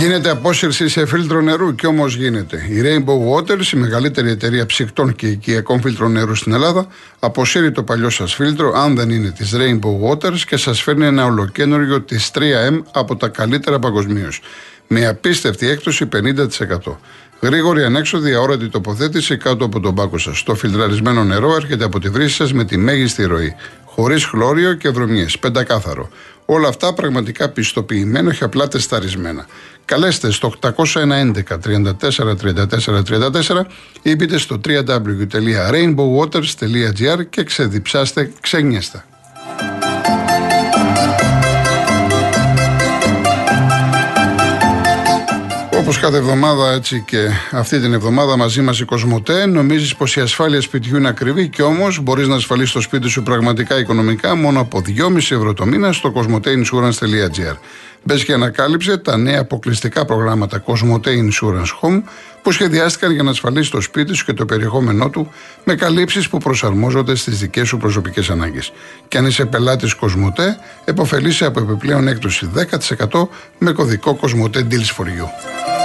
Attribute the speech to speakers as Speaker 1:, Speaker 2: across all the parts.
Speaker 1: Γίνεται απόσυρση σε φίλτρο νερού και όμως γίνεται. Η Rainbow Waters, η μεγαλύτερη εταιρεία ψυκτών και οικιακών φίλτρων νερού στην Ελλάδα, αποσύρει το παλιό σας φίλτρο, αν δεν είναι της Rainbow Waters, και σας φέρνει ένα ολοκένουργιο της 3M από τα καλύτερα παγκοσμίως. Με απίστευτη έκπτωση 50%. Γρήγορη ανέξοδη αόρατη τοποθέτηση κάτω από τον πάκο σας. Το φιλτραρισμένο νερό έρχεται από τη βρύση σας με τη μέγιστη ροή. Χωρίς χλώριο και βρωμιές. Πεντακάθαρο. Όλα αυτά πραγματικά πιστοποιημένα και απλά τεσταρισμένα. Καλέστε στο 811 34 34 ή μπείτε στο www.rainbowwaters.gr και ξεδιψάστε ξένιαστα. Όπως κάθε εβδομάδα, έτσι και αυτή την εβδομάδα μαζί μας η Κοσμοτέ, νομίζεις πως η ασφάλεια σπιτιού είναι ακριβή και όμως μπορείς να ασφαλίσεις το σπίτι σου πραγματικά οικονομικά μόνο από 2,5 ευρώ το μήνα στο cosmoteinsurance.gr. Μπες και ανακάλυψε τα νέα αποκλειστικά προγράμματα Cosmote Insurance Home που σχεδιάστηκαν για να ασφαλίσει το σπίτι σου και το περιεχόμενό του με καλύψεις που προσαρμόζονται στις δικές σου προσωπικές ανάγκες. Και αν είσαι πελάτης Cosmote, επωφελείσαι από επιπλέον έκπτωση 10% με κωδικό Cosmote Deals for You.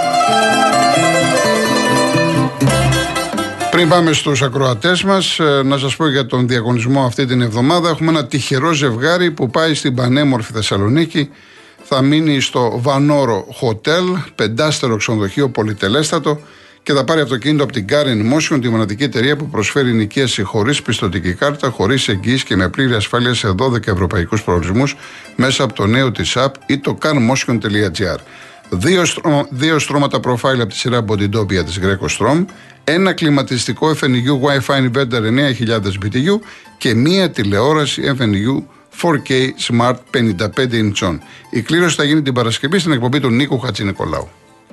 Speaker 1: Πριν πάμε στους ακροατές μας, ε, να σας πω για τον διαγωνισμό αυτή την εβδομάδα. Έχουμε ένα τυχερό ζευγάρι που πάει στην πανέμορφη Θεσσαλονίκη θα μείνει στο Βανόρο Hotel, πεντάστερο ξενοδοχείο πολυτελέστατο και θα πάρει αυτοκίνητο από την Karen Motion, τη μοναδική εταιρεία που προσφέρει νοικίαση χωρίς πιστοτική κάρτα, χωρίς εγγύηση και με πλήρη ασφάλεια σε 12 ευρωπαϊκούς προορισμούς μέσα από το νέο της app ή το carmotion.gr. Δύο, στρώ, δύο στρώματα profile από τη σειρά Bodydopia της Greco Strom, ένα κλιματιστικό FNU Wi-Fi Inverter 9000 BTU και μία τηλεόραση FNU 4K Smart 55 inch. Η κλήρωση θα γίνει την Παρασκευή στην εκπομπή του Νίκου Χατζηνικολάου.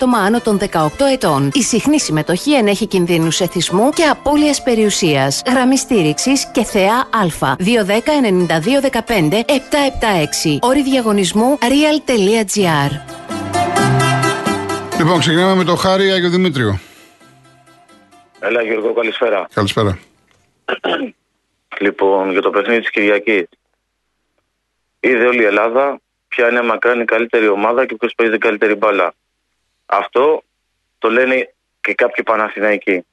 Speaker 2: άτομα άνω των 18 ετών. Η συχνή συμμετοχή ενέχει κινδύνους εθισμού και απώλειας περιουσίας. Γραμμή στήριξης και θεά Α. 210-9215-776. Όρη διαγωνισμού real.gr.
Speaker 1: Λοιπόν, ξεκινάμε με το Χάρη Άγιο Δημήτριο.
Speaker 3: Έλα Γιώργο, καλησπέρα.
Speaker 1: Καλησπέρα.
Speaker 3: λοιπόν, για το παιχνίδι της Κυριακής. Είδε όλη η Ελλάδα ποια είναι μακράν η καλύτερη ομάδα και ποιος παίζει την καλύτερη μπάλα. Αυτό το λένε και κάποιοι Παναθηναϊκοί.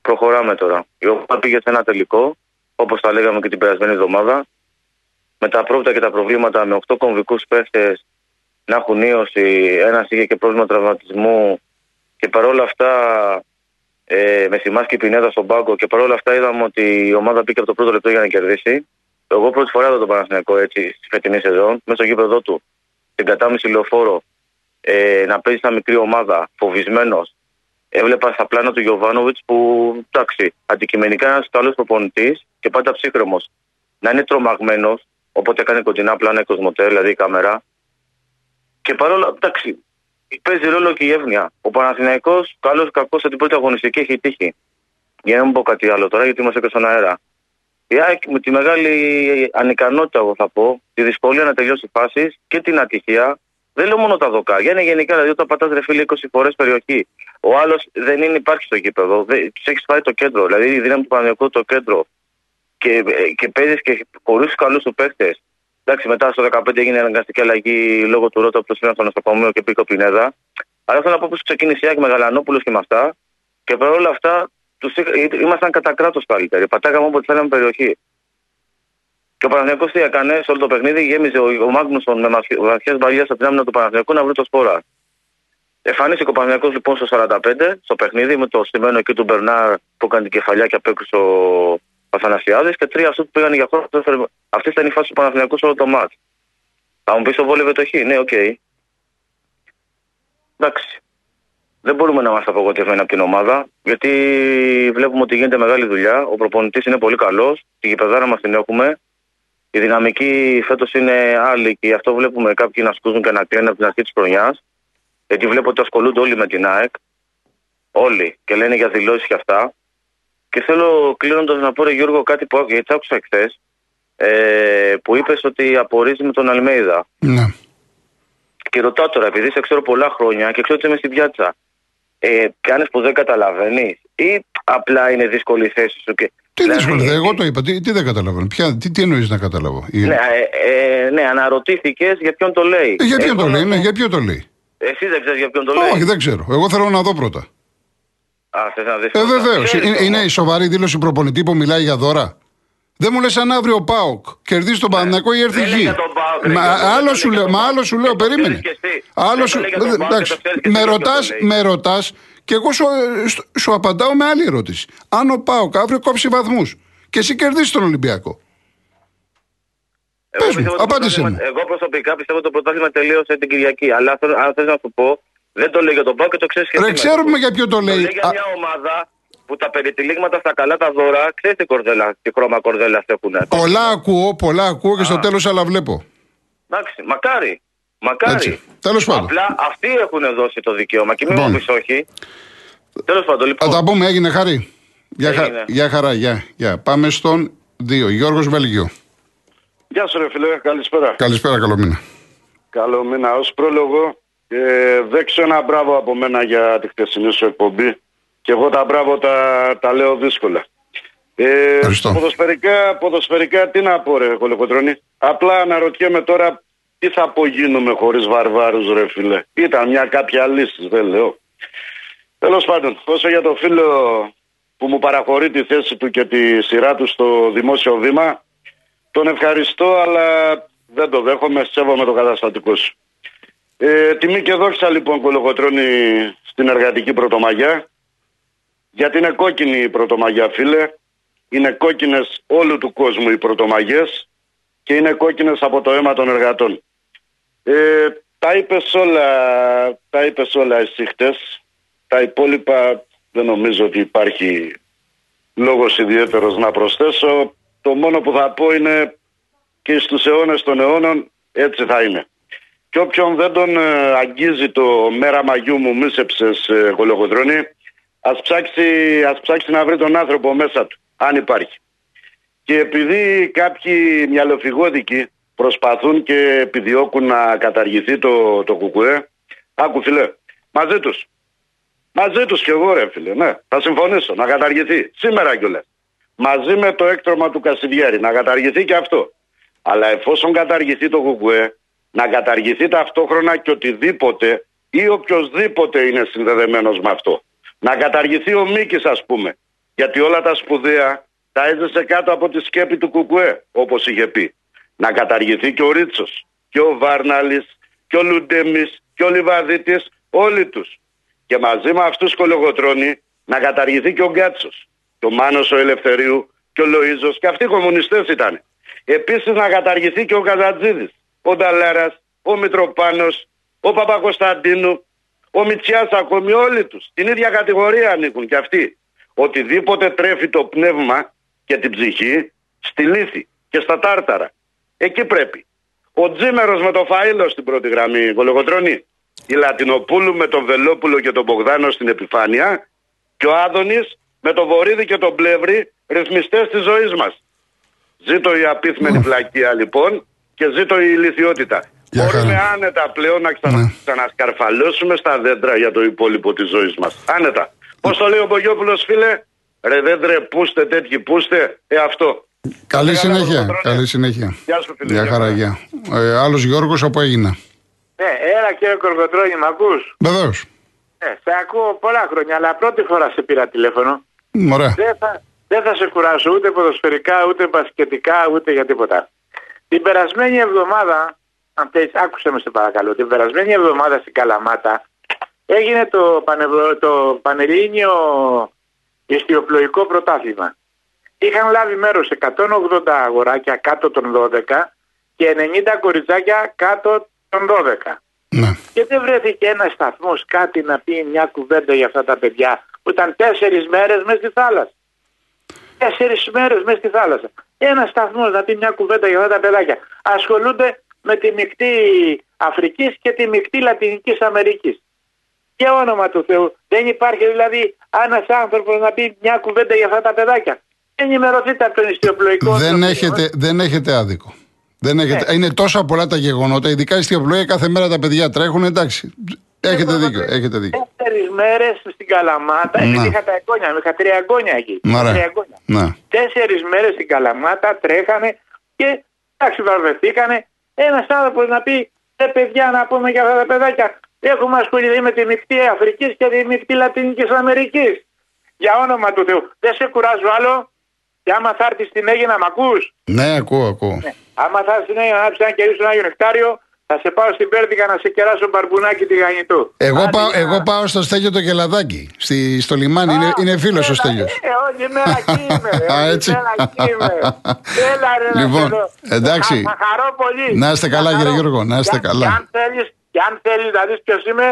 Speaker 3: Προχωράμε τώρα. Η ομάδα πήγε σε ένα τελικό, όπως τα λέγαμε και την περασμένη εβδομάδα, με τα πρώτα και τα προβλήματα με 8 κομβικούς παίχτες να έχουν ίωση. Ένας είχε και πρόβλημα τραυματισμού και παρόλα αυτά ε, με θυμάσκει και Πινέδα στον πάγκο και παρόλα αυτά είδαμε ότι η ομάδα πήγε από το πρώτο λεπτό για να κερδίσει. Εγώ πρώτη φορά είδα τον Παναθηναϊκό έτσι στη φετινή σεζόν, μέσα στο γήπεδο του, την κατάμιση λεωφόρο ε, να παίζεις στα μικρή ομάδα, φοβισμένος. Έβλεπα στα πλάνα του Γιωβάνοβιτς που εντάξει, αντικειμενικά είναι ένας καλός προπονητής και πάντα ψύχρεμος. Να είναι τρομαγμένος, οπότε έκανε κοντινά πλάνα κοσμοτέ, δηλαδή η κάμερα. Και παρόλα εντάξει, παίζει ρόλο και η εύνοια. Ο Παναθηναϊκός, καλός ή κακός, την πρώτη αγωνιστική έχει τύχει. Για να μην πω κάτι άλλο τώρα, γιατί είμαστε και στον αέρα. Η ΑΕΚ με τη μεγάλη ανικανότητα, εγώ θα πω, τη δυσκολία να τελειώσει φάσεις και την ατυχία δεν λέω μόνο τα δοκάρια, είναι γενικά. Δηλαδή, όταν πατάς ρε φίλε 20 φορές περιοχή, ο άλλος δεν είναι, υπάρχει στο κήπεδο. Τους έχεις φάει το κέντρο. Δηλαδή, η δύναμη του Παναγιακού το κέντρο. Και, ε, και παίζεις και χωρίς του καλούς τους παίχτες. Εντάξει, μετά στο 15 έγινε αναγκαστική αλλαγή λόγω του Ρότα που στο νοσοκομείο και πήγε ο Πινέδα. Αλλά θέλω να πω πως ξεκίνησε η Άκη Μεγαλανόπουλος και με αυτά. Και παρόλα αυτά τους, ήμασταν κατά κράτος καλύτεροι. Πατάγαμε όποτε θέλαμε περιοχή. Και ο Παναθυνιακό τι έκανε σε όλο το παιχνίδι, γέμιζε ο, ο Μάγνουσον με βαθιέ μπαλιέ από την άμυνα του Παναθυνιακού να βρει το σπόρα. Εμφανίστηκε ο Παναθυνιακό λοιπόν στο 45 στο παιχνίδι με το στημένο εκεί του Μπερνάρ που έκανε την κεφαλιά και απέκρουσε ο Αθανασιάδης και τρία αυτού που πήγαν για χώρο. Αυτή ήταν η φάση του Παναθυνιακού σε όλο το μάτς. Θα μου πεις το βόλευε το χ. Ναι, οκ. Okay. Εντάξει. Δεν μπορούμε να είμαστε απογοητευμένοι από την ομάδα, γιατί βλέπουμε ότι γίνεται μεγάλη δουλειά. Ο προπονητής είναι πολύ καλός. Τη γηπεδάρα μας την έχουμε. Η δυναμική φέτος είναι άλλη και γι' αυτό βλέπουμε κάποιοι να σκούζουν και να κλαίνουν από την αρχή της χρονιάς. γιατί βλέπω ότι ασχολούνται όλοι με την ΑΕΚ. Όλοι και λένε για δηλώσεις και αυτά. Και θέλω κλείνοντας να πω, ρε Γιώργο, κάτι που άκουγα, γιατί άκουσα χθες, ε, που είπες ότι απορρίζει με τον Αλμέιδα.
Speaker 1: Ναι.
Speaker 3: Και ρωτάω τώρα, επειδή σε ξέρω πολλά χρόνια και ξέρω ότι είμαι στην πιάτσα, ε, κάνεις που δεν καταλαβαίνεις, ή απλά είναι δύσκολη η θέση σου. Και,
Speaker 1: Τι
Speaker 3: δηλαδή,
Speaker 1: δύσκολο, εγώ το είπα. Τι, τι δεν καταλαβαίνω. Ποια, τι, τι εννοείς να καταλάβω; Η-
Speaker 3: Ναι, ε, ε, ναι αναρωτήθηκες για ποιον το λέει.
Speaker 1: Ε, για ποιον
Speaker 3: Εγώ
Speaker 1: το λέει,
Speaker 3: να
Speaker 1: ναι,
Speaker 3: πω-
Speaker 1: για ποιον το λέει.
Speaker 3: Εσύ δεν ξέρεις για ποιον το λέει.
Speaker 1: Όχι, δεν ξέρω. Εγώ θέλω να δω πρώτα.
Speaker 3: Α, θες να δεις
Speaker 1: Ε,
Speaker 3: πρώτα.
Speaker 1: βεβαίως.
Speaker 3: Ξέρεις
Speaker 1: Είναι,
Speaker 3: όμως.
Speaker 1: είναι η σοβαρή δήλωση προπονητή που μιλάει για δώρα. Δεν μου λες αν αύριο ο Πάοκ κερδίσει τον Παναγιακό ή έρθει
Speaker 3: Δεν λέει
Speaker 1: γη.
Speaker 3: για τον ΠΑΟΚ, ρε
Speaker 1: Μα
Speaker 3: Γιώργο, δεν
Speaker 1: άλλο
Speaker 3: λέει
Speaker 1: σου
Speaker 3: για
Speaker 1: λέω,
Speaker 3: τον
Speaker 1: μα
Speaker 3: ΠΑΟΚ.
Speaker 1: άλλο σου λέω,
Speaker 3: Και το
Speaker 1: περίμενε.
Speaker 3: ξέρεις και εσύ.
Speaker 1: Άλλο
Speaker 3: Δεν
Speaker 1: σου.
Speaker 3: το λέει για τον ΠΑΟΚ,
Speaker 1: Εντάξει,
Speaker 3: και το ξέρεις και
Speaker 1: με
Speaker 3: εσύ
Speaker 1: ρωτάς,
Speaker 3: ποιος το λέει.
Speaker 1: με ρωτά και εγώ σου, ε, σου- σου απαντάω με άλλη ερώτηση. Αν ο Πάοκ αύριο κόψει βαθμούς και εσύ κερδίσεις τον Ολυμπιακό.
Speaker 3: Εγώ
Speaker 1: Πες μου,
Speaker 3: πιστεύω το
Speaker 1: απάντησέ
Speaker 3: πρωτάθλημα-
Speaker 1: μου.
Speaker 3: Εγώ προσωπικά πιστεύω ότι το πρωτάθλημα τελείωσε την Κυριακή. Αλλά θέλω- αν θε να σου πω, δεν το λέει για τον Πάο και το ξέρεις και
Speaker 1: Ρε,
Speaker 3: εσύ.
Speaker 1: ξέρουμε για ποιο το
Speaker 3: Το
Speaker 1: λέει.
Speaker 3: λέει για
Speaker 1: Α,
Speaker 3: μια ομάδα που τα περιτυλίγματα στα καλά τα δώρα, ξέρεις τι, κορδέλα, τι χρώμα κορδέλας έχουν.
Speaker 1: Πολλά ακούω, πολλά ακούω και στο τέλος άλλα βλέπω.
Speaker 3: Εντάξει, μακάρι. Μακάρι.
Speaker 1: Έτσι. Τέλος πάντων.
Speaker 3: Απλά αυτοί έχουν δώσει το δικαίωμα και μην
Speaker 1: Λοιπόν.
Speaker 3: μου πεις όχι. Τέλος πάντων,
Speaker 1: Θα
Speaker 3: λοιπόν.
Speaker 1: τα πούμε, έγινε χάρη. Γεια, χα-
Speaker 3: Έγινε.
Speaker 1: γεια χαρά, γεια, γεια. Πάμε στον 2. Γιώργος Βέλγιο.
Speaker 4: Γεια σου ρε φίλε, καλησπέρα.
Speaker 1: Καλησπέρα, καλό μήνα.
Speaker 4: Καλό μήνα. Ως πρόλογο, ε, δέξω ένα μπράβο από μένα για τη χτεσινή σου εκπομπή. Και εγώ τα μπράβο τα, τα λέω δύσκολα. Ε,
Speaker 1: Ευχαριστώ.
Speaker 4: ποδοσφαιρικά, ποδοσφαιρικά τι να πω ρε κολοκοτρώνη. Απλά αναρωτιέμαι τώρα τι θα απογίνουμε χωρίς βαρβάρους ρε φίλε; Ήταν μια κάποια λύση δεν λέω. Τέλος πάντων, όσο για το φίλο που μου παραχωρεί τη θέση του και τη σειρά του στο δημόσιο βήμα, τον ευχαριστώ, αλλά δεν το δέχομαι. Σέβομαι το καταστατικό σου. Ε, τιμή και δόξα λοιπόν κολοκοτρώνει στην εργατική πρωτομαγιά. Γιατί είναι κόκκινη η πρωτομαγιά, φίλε. Είναι κόκκινες όλου του κόσμου οι πρωτομαγιές και είναι κόκκινες από το αίμα των εργατών. Ε, τα είπες όλα, τα είπες όλα εσύ χτες. Τα υπόλοιπα δεν νομίζω ότι υπάρχει λόγος ιδιαίτερος να προσθέσω. Το μόνο που θα πω είναι και στους αιώνες των αιώνων έτσι θα είναι. Και όποιον δεν τον ε, αγγίζει το μέρα μαγιού μου μίσεψες ε, κολοκοτρώνη, ας ψάξει, ας ψάξει να βρει τον άνθρωπο μέσα του, αν υπάρχει. Και επειδή κάποιοι μυαλοφυγόδικοι προσπαθούν και επιδιώκουν να καταργηθεί το, το κουκουέ, άκου φιλέ, μαζί τους. Μαζί τους και εγώ ρε φίλε, ναι, θα συμφωνήσω, να καταργηθεί, σήμερα κιόλας. Μαζί με το έκτρωμα του Κασιδιάρη, να καταργηθεί και αυτό. Αλλά εφόσον καταργηθεί το κουκουέ, να καταργηθεί ταυτόχρονα και οτιδήποτε ή οποιοδήποτε είναι συνδεδεμένος με αυτό. Να καταργηθεί ο Μίκης ας πούμε. Γιατί όλα τα σπουδαία τα έζησε κάτω από τη σκέπη του Κουκουέ, όπως είχε πει. Να καταργηθεί και ο Ρίτσος, και ο Βάρναλης, και ο Λουντέμις, και ο Λιβαδίτης, όλοι τους. Και μαζί με αυτούς κολογοτρώνει να καταργηθεί και ο Γκάτσος, και ο Μάνος ο Ελευθερίου, και ο Λοΐζος, και αυτοί οι κομμουνιστές ήταν. Επίσης να καταργηθεί και ο Καζατζίδης, ο Νταλέρας, ο Μητροπάνος, ο Παπακοσταντίνου, ο Μητσιάς ακόμη όλοι τους. Την ίδια κατηγορία ανήκουν και αυτοί. Οτιδήποτε τρέφει το πνεύμα και την ψυχή στη λύθη και στα τάρταρα. Εκεί πρέπει. Ο Τζίμερος με το Φαΐλο στην πρώτη γραμμή, Κολογοτρώνη. Η Λατινοπούλου με τον Βελόπουλο και τον Μπογδάνο στην επιφάνεια. Και ο Άδωνης με τον Βορύδη και τον Πλεύρη ρυθμιστές της ζωής μας. Ζήτω η απίθμενη βλακεία λοιπόν και ζήτω η ηλικιότητα.
Speaker 1: Για
Speaker 4: Μπορούμε
Speaker 1: χαρά.
Speaker 4: άνετα πλέον να ξανα...
Speaker 1: Ναι.
Speaker 4: ξανασκαρφαλώσουμε στα δέντρα για το υπόλοιπο της ζωής μας. Άνετα. Πώς το λέει ο Μπογιόπουλος φίλε, ρε δέντρε πούστε τέτοιοι πούστε, ε αυτό.
Speaker 1: Καλή
Speaker 4: Καλά,
Speaker 1: συνέχεια.
Speaker 4: Κολοκοτρώνη.
Speaker 1: Καλή συνέχεια.
Speaker 4: Γεια σου φίλε.
Speaker 1: Γεια
Speaker 4: γεια
Speaker 1: χαρά,
Speaker 4: χαρά.
Speaker 1: γεια. Ε, Άλλος Γιώργος από έγινα.
Speaker 5: Ναι, έλα κύριε Κορκοτρώνη, μ' ακούς;
Speaker 1: Βεβαίως.
Speaker 5: Ναι, σε ακούω πολλά χρόνια, αλλά πρώτη φορά σε πήρα τηλέφωνο.
Speaker 1: Ωραία.
Speaker 5: Δεν θα, δεν θα σε κουράσω ούτε ποδοσφαιρικά, ούτε μπασκετικά, ούτε για τίποτα. Την περασμένη εβδομάδα, αν θες, άκουσε με σε παρακαλώ, την περασμένη εβδομάδα στην Καλαμάτα έγινε το, πανευρω... το Πανελλήνιο Ιστιοπλοϊκό Πρωτάθλημα. Είχαν λάβει μέρος 180 αγοράκια κάτω των 12 και 90 κοριτσάκια κάτω των 12.
Speaker 1: Ναι.
Speaker 5: Και δεν βρέθηκε ένα σταθμός κάτι να πει μια κουβέντα για αυτά τα παιδιά που ήταν τέσσερις μέρες μέσα στη θάλασσα. Τέσσερις μέρες μέσα στη θάλασσα. Ένα σταθμός να πει μια κουβέντα για αυτά τα παιδάκια. Ασχολούνται με τη μεικτή Αφρικής και τη μεικτή Λατινικής Αμερικής. Για όνομα του Θεού. Δεν υπάρχει δηλαδή ένας άνθρωπος να πει μια κουβέντα για αυτά τα παιδάκια. Ενημερωθείτε από τον ιστιοπλοϊκό.
Speaker 1: Δεν έχετε, δεν έχετε άδικο. Δεν έχετε, Είναι τόσα πολλά τα γεγονότα, ειδικά η ιστιοπλοεία κάθε μέρα τα παιδιά τρέχουν, εντάξει. Έχετε δίκιο, έχετε δίκιο.
Speaker 5: Τέσσερις μέρες στην Καλαμάτα,
Speaker 1: Να.
Speaker 5: είχα τα εγγόνια, μου, είχα τρία εγγόνια εκεί.
Speaker 1: Ωραία.
Speaker 5: Τρία εγγόνια.
Speaker 1: Να.
Speaker 5: Τέσσερις μέρες στην Καλαμάτα τρέχανε και εντάξει, βαρβευτήκανε. Ένας άνθρωπος να πει: Ε, παιδιά, να πούμε για αυτά τα παιδάκια. Έχουμε ασχοληθεί με τη μεικτή Αφρικής και τη μεικτή Λατινικής Αμερικής. Για όνομα του Θεού. Δεν σε κουράζω άλλο. Και άμα θα έρθεις στην Αίγυπτο να μ' ακούς,
Speaker 1: Ναι, ακούω, ακούω.
Speaker 5: άμα θα έρθεις στην Αίγυπτο να άψει ένα κερί στον Άγιο Νεκτάριο, θα σε πάω στην Πέρδικα να σε κεράσω μπαρμπουνάκι τη γανιτού.
Speaker 1: Εγώ,
Speaker 5: Άντε,
Speaker 1: πάω,
Speaker 5: γεια.
Speaker 1: εγώ πάω στο Στέλιο το Γελαδάκι, στη, στο λιμάνι. Είναι,
Speaker 5: Α,
Speaker 1: είναι φίλος ο
Speaker 5: έλα,
Speaker 1: Στέλιος.
Speaker 5: Ε, όλη μέρα εκεί είμαι. ρε,
Speaker 1: Α,
Speaker 5: όλη
Speaker 1: έτσι.
Speaker 5: μέρα εκεί είμαι. Έλα ρε να
Speaker 1: Λοιπόν,
Speaker 5: σε δω.
Speaker 1: εντάξει.
Speaker 5: Θα, θα χαρώ πολύ.
Speaker 1: Να είστε
Speaker 5: Θα
Speaker 1: καλά,
Speaker 5: χαρώ.
Speaker 1: κύριε Γιώργο, να είστε
Speaker 5: Και αν-
Speaker 1: καλά.
Speaker 5: Και αν θέλεις, και αν θέλεις να δεις ποιος είμαι,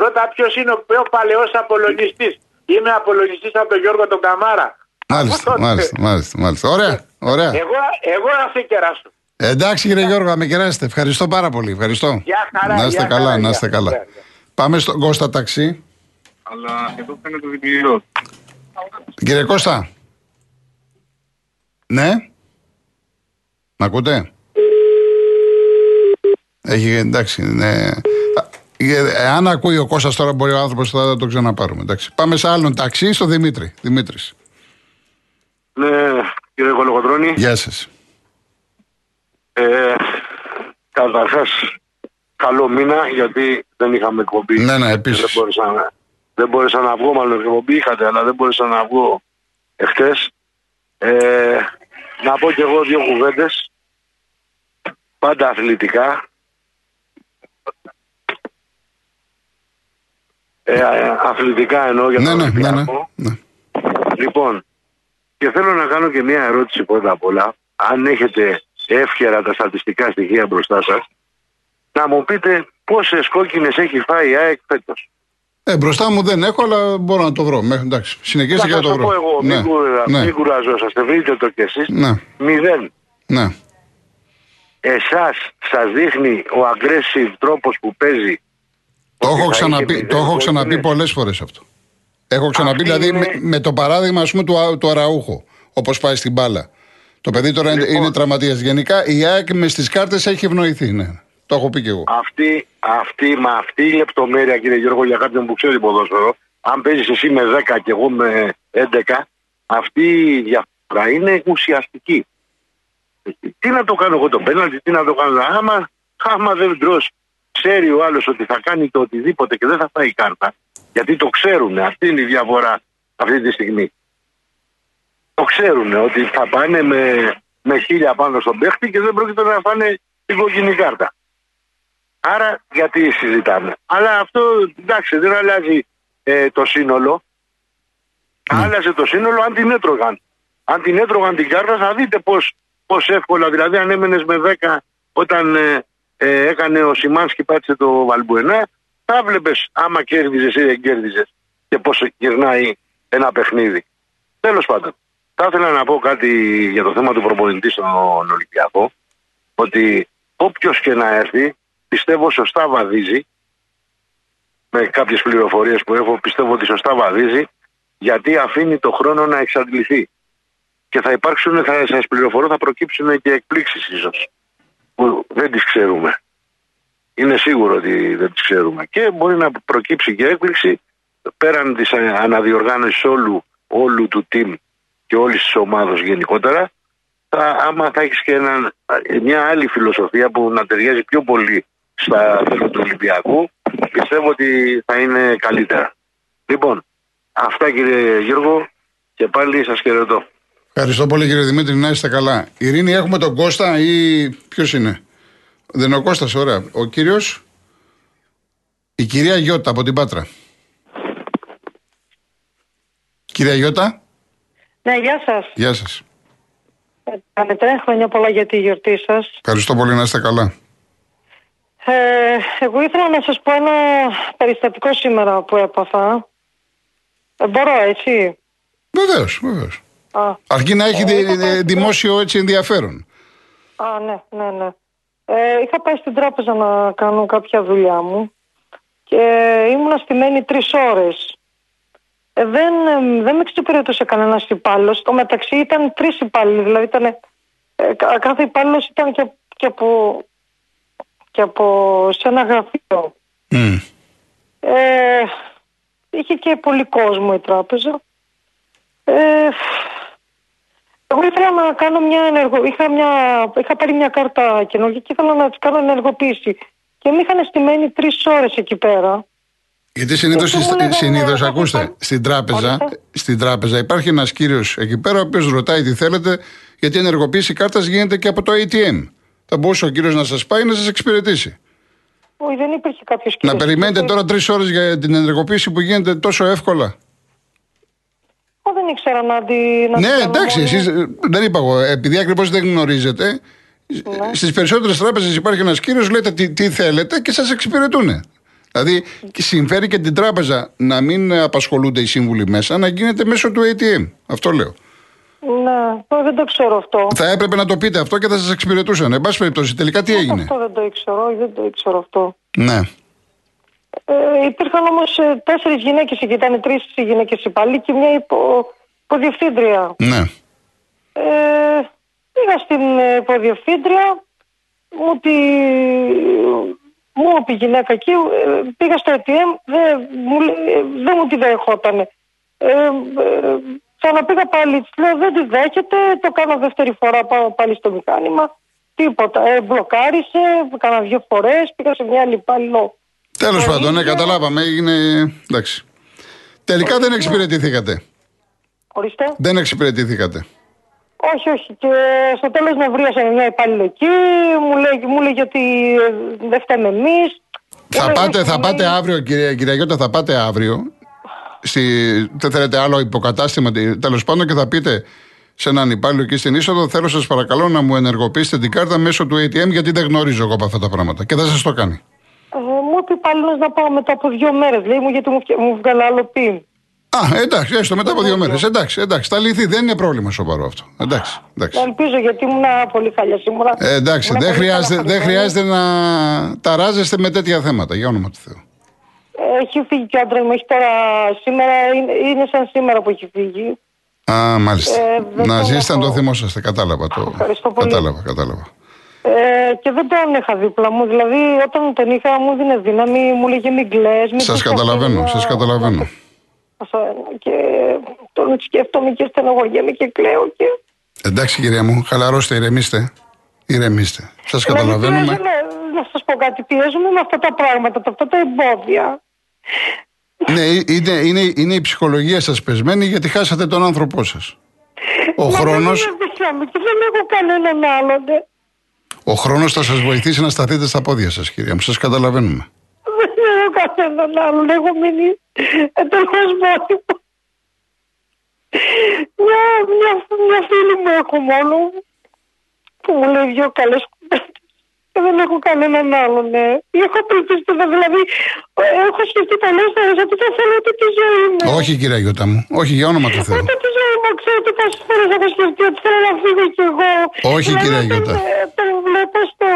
Speaker 5: ρώτα ποιος είναι ο πιο παλαιός απολογιστής. Είμαι απολογιστής από τον Γιώργο τον Καμάρα.
Speaker 1: Μάλιστα,
Speaker 5: Από τότε.
Speaker 1: μάλιστα, μάλιστα, μάλιστα. Ωραία, ωραία.
Speaker 5: Εγώ, εγώ να σε κεράσω.
Speaker 1: Εντάξει κύριε Γιώργο, να με κεράσετε. Ευχαριστώ πάρα πολύ. Ευχαριστώ.
Speaker 5: Γεια χαρά,
Speaker 1: να είστε
Speaker 5: γεια
Speaker 1: καλά,
Speaker 5: χαρά,
Speaker 1: να
Speaker 5: γεια.
Speaker 1: είστε καλά.
Speaker 5: Γεια, γεια.
Speaker 1: Πάμε στον Κώστα ταξί.
Speaker 6: Αλλά εδώ φαίνεται το βιβλίο.
Speaker 1: Κύριε Κώστα. Ναι. Μ' ακούτε; Έχει, εντάξει, ναι. Ε, Αν ακούει ο Κώστας τώρα μπορεί ο άνθρωπος θα το ξαναπάρουμε. Εντάξει. Πάμε σε άλλον ταξί, στο Δημήτρη. Δημήτρης.
Speaker 6: Ναι, κύριε Κολοκοτρώνη.
Speaker 1: Γεια σας.
Speaker 6: Ε, Καταρχάς, καλό μήνα γιατί δεν είχαμε εκπομπή.
Speaker 1: Ναι, ναι, επίσης.
Speaker 6: Δεν μπόρεσα, να- δεν μπόρεσα να βγω, μάλλον εκπομπή είχατε, αλλά δεν μπόρεσα να βγω εχθές. Ε, να πω κι εγώ δύο κουβέντες. Πάντα αθλητικά. Ε, αθλητικά εννοώ για
Speaker 1: Ναι,
Speaker 6: τον
Speaker 1: ναι, ναι, ναι.
Speaker 6: Ολυμπιακό.
Speaker 1: ναι.
Speaker 6: Λοιπόν, και θέλω να κάνω και μια ερώτηση πρώτα απ' όλα. Αν έχετε εύχερα τα στατιστικά στοιχεία μπροστά σας, να μου πείτε πόσες κόκκινες έχει φάει η ΑΕΚ φέτος.
Speaker 1: Ε, μπροστά μου δεν έχω, αλλά μπορώ να το βρω. Μέχρι, εντάξει. Συνεχίστε και
Speaker 6: Θα
Speaker 1: να το
Speaker 6: σας
Speaker 1: βρω.
Speaker 6: πω εγώ,
Speaker 1: ναι.
Speaker 6: μην, κουρα,
Speaker 1: ναι.
Speaker 6: μην κουραζόσαστε, βρείτε το κι εσείς.
Speaker 1: ναι,
Speaker 6: Μηδέν.
Speaker 1: ναι.
Speaker 6: Εσάς σας δείχνει ο aggressive τρόπος που παίζει.
Speaker 1: Το
Speaker 6: ότι
Speaker 1: έχω
Speaker 6: θα
Speaker 1: ξαναπεί,
Speaker 6: είχε
Speaker 1: το έχω
Speaker 6: μηδέν
Speaker 1: ξαναπεί
Speaker 6: κόκκινες.
Speaker 1: πολλές φορές αυτό. Έχω ξαναπεί,
Speaker 6: Αυτή
Speaker 1: δηλαδή,
Speaker 6: είναι-
Speaker 1: με, με το παράδειγμα ας πούμε, του, Α- του Αραούχο, όπως πάει στην μπάλα. Το παιδί τώρα είναι-
Speaker 6: Λοιπόν.
Speaker 1: είναι τραυματίας. Γενικά η ΑΕΚ με στις κάρτες έχει ευνοηθεί. Ναι. Το έχω πει και εγώ.
Speaker 6: Αυτή, αυτή, με αυτή η λεπτομέρεια, κύριε Γιώργο, για κάποιον που ξέρει ποδόσφαιρο, αν παίζεις εσύ με 10 και εγώ με 11, αυτή η διαφορά είναι ουσιαστική. Τι να το κάνω εγώ το πέναλτι, τι να το κάνω. Άμα, άμα δεν τρως, ξέρει ο άλλος ότι θα κάνει το οτιδήποτε και δεν θα φάει κάρτα, γιατί το ξέρουν, αυτή είναι η διαφορά αυτή τη στιγμή. Το ξέρουν ότι θα πάνε με, με χίλια πάνω στον παίχτη και δεν πρόκειται να φάνε την κόκκινη κάρτα. Άρα γιατί συζητάμε. Αλλά αυτό εντάξει δεν αλλάζει ε, το σύνολο. Άλλαζε το σύνολο αν την έτρωγαν. Αν την έτρωγαν την κάρτα θα δείτε πώς, πώς εύκολα. Δηλαδή αν έμενες με 10 όταν ε, ε, έκανε ο Σιμάνσκι πάτησε το Βαλμπουενά θα βλέπεις άμα κέρδιζες ή δεν κέρδιζες και πώς γυρνάει ένα παιχνίδι. Τέλος πάντων. Θα ήθελα να πω κάτι για το θέμα του προπονητή στον Ολυμπιακό. Ότι όποιος και να έρθει πιστεύω σωστά βαδίζει με κάποιες πληροφορίες που έχω πιστεύω ότι σωστά βαδίζει γιατί αφήνει το χρόνο να εξαντληθεί και θα υπάρξουν, θα σας πληροφορώ, θα προκύψουν και εκπλήξεις ίσως που δεν τις ξέρουμε. Είναι σίγουρο ότι δεν τις ξέρουμε και μπορεί να προκύψει και έκπληξη πέραν της α- αναδιοργάνωσης όλου, όλου του team και όλης της ομάδος γενικότερα θα, άμα θα έχεις και έναν, μια άλλη φιλοσοφία που να ταιριάζει πιο πολύ στα θέλω του Ολυμπιακού πιστεύω ότι θα είναι καλύτερα. Λοιπόν, αυτά κύριε Γιώργο και πάλι σας χαιρετώ.
Speaker 1: Ευχαριστώ πολύ κύριε Δημήτρη, να είστε καλά. Ειρήνη, έχουμε τον Κώστα ή ποιος είναι; Δεν είναι ο Κώστας, ωραία. Ο κύριος, η κυρία Γιώτα από την Πάτρα. Κυρία Γιώτα,
Speaker 7: Ναι, γεια σας.
Speaker 1: γεια σας.
Speaker 7: Κάνετε χρόνια πολλά για τη γιορτή σας.
Speaker 1: Ευχαριστώ πολύ, να είστε καλά.
Speaker 7: Ε, εγώ ήθελα να σας πω ένα περιστατικό σήμερα που έπαθα. Ε, μπορώ, έτσι;
Speaker 1: Βεβαίως, βεβαίως.
Speaker 7: Α,
Speaker 1: Αρκεί να έχει
Speaker 7: Ε,
Speaker 1: δη-
Speaker 7: είχα πάει
Speaker 1: δη-
Speaker 7: στην
Speaker 1: δημόσιο έτσι ενδιαφέρον.
Speaker 7: α ναι, ναι, ναι. Ε, είχα πάει στην τράπεζα να κάνω κάποια δουλειά μου και ήμουν στημένη τρεις ώρες. Ε, δεν, ε, δεν με εξυπηρετούσε κανένας υπάλληλος. Στο μεταξύ ήταν τρεις υπάλληλοι, δηλαδή ήταν, ε, κα- κάθε υπάλληλος ήταν και, και, από, και από σε ένα γραφείο.
Speaker 1: Μμ.
Speaker 7: Ε, είχε και πολύ κόσμο η τράπεζα. Ε, εγώ ήθελα να κάνω μια ενεργο... είχα, μια... είχα πάρει μια κάρτα καινούργια και ήθελα να της κάνω ενεργοποίηση. Και με είχαν στημένη τρεις ώρες εκεί πέρα.
Speaker 1: Γιατί συνήθως,
Speaker 7: Και μου λέγανε,
Speaker 1: συνήθως,
Speaker 7: «Ε,
Speaker 1: ακούστε,
Speaker 7: θα-
Speaker 1: στην τράπεζα,
Speaker 7: Ορίστε.
Speaker 1: στην τράπεζα υπάρχει ένας κύριος εκεί πέρα, ο οποίος ρωτάει τι θέλετε, γιατί η ενεργοποίηση κάρτας γίνεται και από το ATM. Θα μπορούσε ο κύριος να σας πάει να σας εξυπηρετήσει.
Speaker 7: Όχι, δεν υπήρχε κάποιος
Speaker 1: Να περιμένετε τώρα τρεις ώρες για την ενεργοποίηση που γίνεται τόσο εύκολα.
Speaker 7: Εγώ δεν ήξερα να τη. Να τη
Speaker 1: ναι,
Speaker 7: κάνω
Speaker 1: εντάξει,
Speaker 7: μόνη.
Speaker 1: εσείς, ε, δεν είπα εγώ, επειδή ακριβώς δεν γνωρίζετε,
Speaker 7: Ναι.
Speaker 1: στις περισσότερες τράπεζες υπάρχει ένας κύριος, λέτε τι, τι θέλετε και σας εξυπηρετούν. Δηλαδή, και συμφέρει και την τράπεζα να μην απασχολούνται οι σύμβουλοι μέσα, να γίνεται μέσω του ATM. Αυτό λέω.
Speaker 7: Ναι, εγώ δεν το ξέρω αυτό.
Speaker 1: Θα έπρεπε να το πείτε αυτό και θα σας εξυπηρετούσαν. Εν πάση περιπτώσει, τελικά τι έγινε;
Speaker 7: Αυτό δεν το ήξερα, όχι, δεν το ήξερα αυτό.
Speaker 1: Ναι.
Speaker 7: Ε, υπήρχαν όμως τέσσερις γυναίκες εκεί, ήταν τρεις γυναίκες υπαλλήλοι και μια υπο, υποδιευθύντρια.
Speaker 1: Ναι.
Speaker 7: Ε, πήγα στην ε, υποδιευθύντρια, μου, τη, μου είπε η γυναίκα εκεί, ε, πήγα στο ATM, δεν μου, λέ- ε, δεν μου τη δεχότανε. Ε, ε, ξαναπήγα πάλι, της λέω δεν τη δέχεται, το κάνω δεύτερη φορά, πάω πάλι στο μηχάνημα, τίποτα. Ε, μπλοκάρισε, κάνα δύο φορές, πήγα σε μια άλλη υπάλληλο.
Speaker 1: Τέλος
Speaker 7: Το
Speaker 1: πάντων, ναι,
Speaker 7: ίδιο.
Speaker 1: καταλάβαμε. Έγινε. Εντάξει. Τελικά δεν εξυπηρετηθήκατε.
Speaker 7: Ορίστε.
Speaker 1: Δεν εξυπηρετηθήκατε.
Speaker 7: Όχι, όχι. Και στο τέλος με βρίασε μια υπάλληλο εκεί, μου λέει, μου λέει ότι ε, δεν φταίμε εμείς.
Speaker 1: Θα πάτε, θα πάτε αύριο, κυρία, κυρία Γιώτα, θα πάτε αύριο. Στη, δεν θέλετε άλλο υποκατάστημα, τέλος πάντων, και θα πείτε σε έναν υπάλληλο εκεί στην είσοδο: Θέλω σας παρακαλώ να μου ενεργοποιήσετε την κάρτα μέσω του ATM, γιατί δεν γνωρίζω εγώ από αυτά τα πράγματα. Και θα σας το κάνει.
Speaker 7: Ε, μου είπε υπάλληλο να πάω μετά από δύο μέρες. Λέει μου γιατί μου, φτια- μου βγάλε άλλο πιν.
Speaker 1: Α, εντάξει, έστω μετά από δύο μέρες. Εντάξει, εντάξει, θα λυθεί. Δεν είναι πρόβλημα σοβαρό αυτό. Εντάξει, εντάξει.
Speaker 7: Ελπίζω γιατί ήμουν πολύ χαλιά σήμερα.
Speaker 1: Ε, εντάξει,
Speaker 7: Ήμουνα
Speaker 1: δεν
Speaker 7: πολύ
Speaker 1: χρειάζεται, δεν
Speaker 7: στεναχωρημένη.
Speaker 1: χρειάζεται να ταράζεστε με τέτοια θέματα, για όνομα του Θεού.
Speaker 7: Ε, Έχει φύγει και ο άντρας μου. Έχει τώρα σήμερα, είναι, είναι σαν σήμερα που έχει φύγει.
Speaker 1: Α, μάλιστα.
Speaker 7: Ε, δεν
Speaker 1: να
Speaker 7: τον
Speaker 1: ζήσετε αν
Speaker 7: έχω.
Speaker 1: το θυμόσαστε, κατάλαβα το.
Speaker 7: Ευχαριστώ πολύ.
Speaker 1: Κατάλαβα, κατάλαβα.
Speaker 7: Ε, και δεν τον είχα δίπλα μου. Δηλαδή, όταν τον είχα, μου δίνε δύναμη, μου λέγε μην κλαις, μην
Speaker 1: Σας
Speaker 7: πεις
Speaker 1: καταλαβαίνω,
Speaker 7: αυτά,
Speaker 1: σας καταλαβαίνω.
Speaker 7: Αυτό είναι. Και τον σκέφτομαι και στενοχωριέμαι και κλαίω. Και...
Speaker 1: Εντάξει, κυρία μου, χαλαρώστε, ηρεμήστε. Ηρεμήστε. Σας
Speaker 7: Δηλαδή,
Speaker 1: καταλαβαίνουμε.
Speaker 7: πιέζομαι, να σας πω κάτι, πιέζομαι με αυτά τα πράγματα, αυτά τα εμπόδια.
Speaker 1: Ναι, είναι, είναι, είναι η ψυχολογία σας πεσμένη γιατί χάσατε τον άνθρωπό σας. Ο
Speaker 7: Μα
Speaker 1: χρόνο
Speaker 7: Δεν είναι δύναμη και δεν έχω κανέναν άλλον. Ε.
Speaker 1: ο χρόνος θα σας βοηθήσει να σταθείτε στα πόδια σας, κυρία μου. Σας καταλαβαίνουμε.
Speaker 7: Δεν έχω κανέναν άλλον. Έχω μείνει εντελώ μόνη μου. Μια, μια, μια φίλη μου έχω μόνο που μου λέει δυο καλές κουβέντες. Και δεν έχω κανέναν άλλον, ναι. Έχω απελπιστεί, δηλαδή, ε, έχω σκεφτεί πολλέ φορέ ότι δεν θέλω ούτε τη ζωή μου.
Speaker 1: Όχι, κυρία Γιώτα μου. Όχι, για όνομα του Θεού.
Speaker 7: Ούτε τη ζωή μου, ξέρετε πόσε φορές έχω σκεφτεί ότι θέλω να φύγω κι εγώ.
Speaker 1: Όχι,
Speaker 7: Δηλαδή,
Speaker 1: κυρία
Speaker 7: όταν,
Speaker 1: Γιώτα.
Speaker 7: ε, Τον βλέπω στο,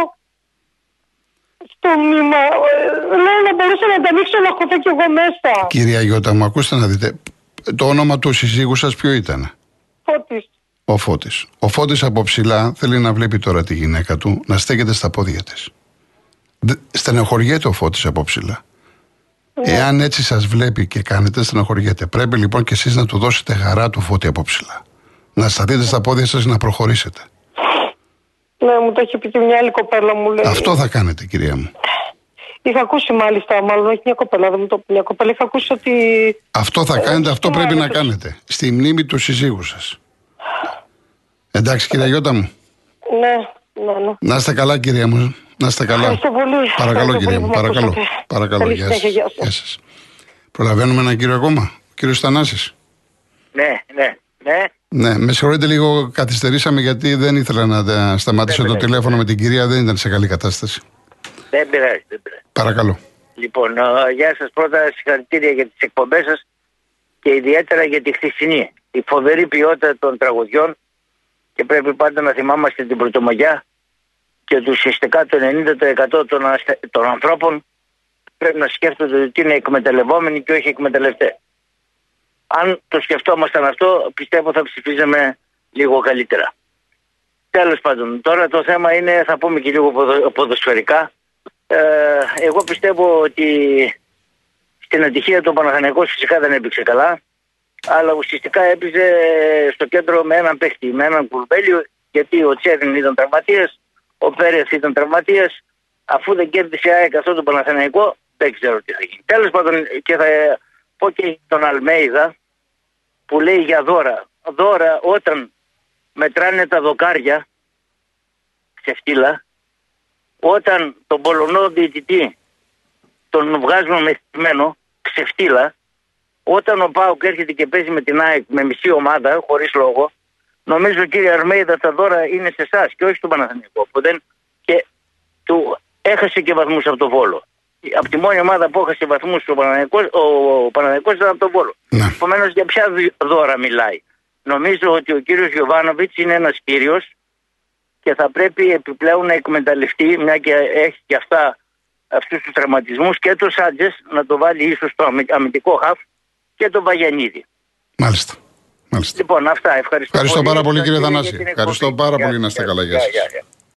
Speaker 7: στο μήμα. ε, Λέω να μπορούσα να τα ανοίξω να χωθώ κι εγώ μέσα.
Speaker 1: Κυρία Γιώτα μου, ακούστε να δείτε. Το όνομα του συζύγου σας ποιο ήταν;
Speaker 7: Φώτης.
Speaker 1: Ο Φώτης. Ο Φώτης από ψηλά θέλει να βλέπει τώρα τη γυναίκα του να στέκεται στα πόδια της. Δε- Στενοχωριέται ο Φώτης από ψηλά. Εάν έτσι σας βλέπει και κάνετε, στενοχωριέται. Πρέπει λοιπόν και εσείς να του δώσετε χαρά του Φώτη από ψηλά. Να σταθείτε στα πόδια σας να προχωρήσετε.
Speaker 7: Ναι, μου το έχει πει και μια άλλη κοπέλα μου λέει.
Speaker 1: Αυτό θα κάνετε κυρία μου.
Speaker 7: Είχα ακούσει μάλιστα, μάλλον όχι μια κοπέλα, δεν μου το είπε μια κοπέλα. Είχα ακούσει ότι.
Speaker 1: Αυτό θα κάνετε, αυτό
Speaker 7: τι
Speaker 1: πρέπει να
Speaker 7: άλλο.
Speaker 1: κάνετε. Στη μνήμη του συζύγου σας. Εντάξει κυρία Γιώτα μου.
Speaker 7: Ναι, ναι, ναι.
Speaker 1: Να είστε καλά κυρία μου. Να είστε καλά.
Speaker 7: Ευχαριστώ πολύ.
Speaker 1: Παρακαλώ
Speaker 7: Ευχαριστώ
Speaker 1: κυρία
Speaker 7: πολύ
Speaker 1: μου.
Speaker 7: που με
Speaker 1: Παρακαλώ.
Speaker 7: ακούσατε.
Speaker 1: Παρακαλώ.
Speaker 7: Καλή
Speaker 1: Γεια
Speaker 7: συνέχεια,
Speaker 1: σας.
Speaker 7: γεια σας.
Speaker 1: Γεια σας. Προλαβαίνουμε έναν κύριο ακόμα. Ο κύριος Θανάσης.
Speaker 8: Ναι, ναι, ναι.
Speaker 1: Ναι, με συγχωρείτε λίγο καθυστερήσαμε γιατί δεν ήθελα να τα- σταματήσω
Speaker 8: Δεν
Speaker 1: το
Speaker 8: πειράζει.
Speaker 1: τηλέφωνο με την κυρία, δεν ήταν σε καλή κατάσταση.
Speaker 8: Δεν πειράζει, δεν πειράζει.
Speaker 1: Παρακαλώ.
Speaker 8: Λοιπόν, ε, γεια σας πρώτα συγχαρητήρια για τις εκπομπές σας και ιδιαίτερα για τη χθεσινή. Η φοβερή ποιότητα των τραγουδιών και πρέπει πάντα να θυμάμαστε την Πρωτομαγιά και ότι ουσιαστικά το 90% των, ασθε- των ανθρώπων πρέπει να σκέφτονται ότι είναι εκμεταλλευόμενοι και όχι εκμεταλλευτές. Αν το σκεφτόμασταν αυτό, πιστεύω θα ψηφίζαμε λίγο καλύτερα. Τέλος πάντων, τώρα το θέμα είναι, θα πούμε και λίγο ποδο- ποδοσφαιρικά. Ε, εγώ πιστεύω ότι στην ατυχία του Παναθηναϊκός φυσικά δεν έπαιξε καλά, αλλά ουσιαστικά έπαιζε στο κέντρο με έναν παίχτη, με έναν κουρμπέλιο, γιατί ο Τσέριν ήταν τραυματίας, ο Πέρεθ ήταν τραυματίας, αφού δεν κέρδισε η ΑΕΚ αυτό το Παναθηναϊκό, δεν ξέρω τι θα γίνει. Τέλος πάντων και θα πω και τον Αλμέιδα που λέει για δώρα. Δώρα όταν μετράνε τα δοκάρια ξεφτύλα, όταν τον Πολωνό διαιτητή τον βγάζουμε με στημένο ξεφτύλα, όταν ο Πάουκ έρχεται και παίζει με την ΑΕΚ με μισή ομάδα, χωρίς λόγο, νομίζω κύριε Αρμέιδα τα δώρα είναι σε εσάς και όχι στον Παναθηναϊκό που δεν και του έχασε και βαθμούς από το Βόλο. Από τη μόνη ομάδα που έχασε βαθμούς ο Παναθηναϊκός, ο Παναθηναϊκός ήταν από τον Βόλο.
Speaker 1: Ναι.
Speaker 8: Επομένως για ποια δι- δώρα μιλάει; Νομίζω ότι ο κύριος Γιωβάνοβιτς είναι ένας κύριος και θα πρέπει επιπλέον να εκμεταλλευτεί, μια και έχει και αυτά αυτούς τους τραυματισμούς και το Σάντζες να το βάλει ίσως στο αμυ- αμυντικό χαφ και τον Βαγιανίδη.
Speaker 1: Μάλιστα. Μάλιστα.
Speaker 8: Λοιπόν, αυτά. Ευχαριστώ,
Speaker 1: Ευχαριστώ πάρα πολύ,
Speaker 8: Σας
Speaker 1: κύριε
Speaker 8: για
Speaker 1: Θανάση.
Speaker 8: την εκπομπή.
Speaker 1: Ευχαριστώ πάρα
Speaker 8: Γεια
Speaker 1: πολύ. Να
Speaker 8: σας,
Speaker 1: είστε καλά. Γεια
Speaker 8: γεια,
Speaker 1: σας.
Speaker 8: γεια, γεια.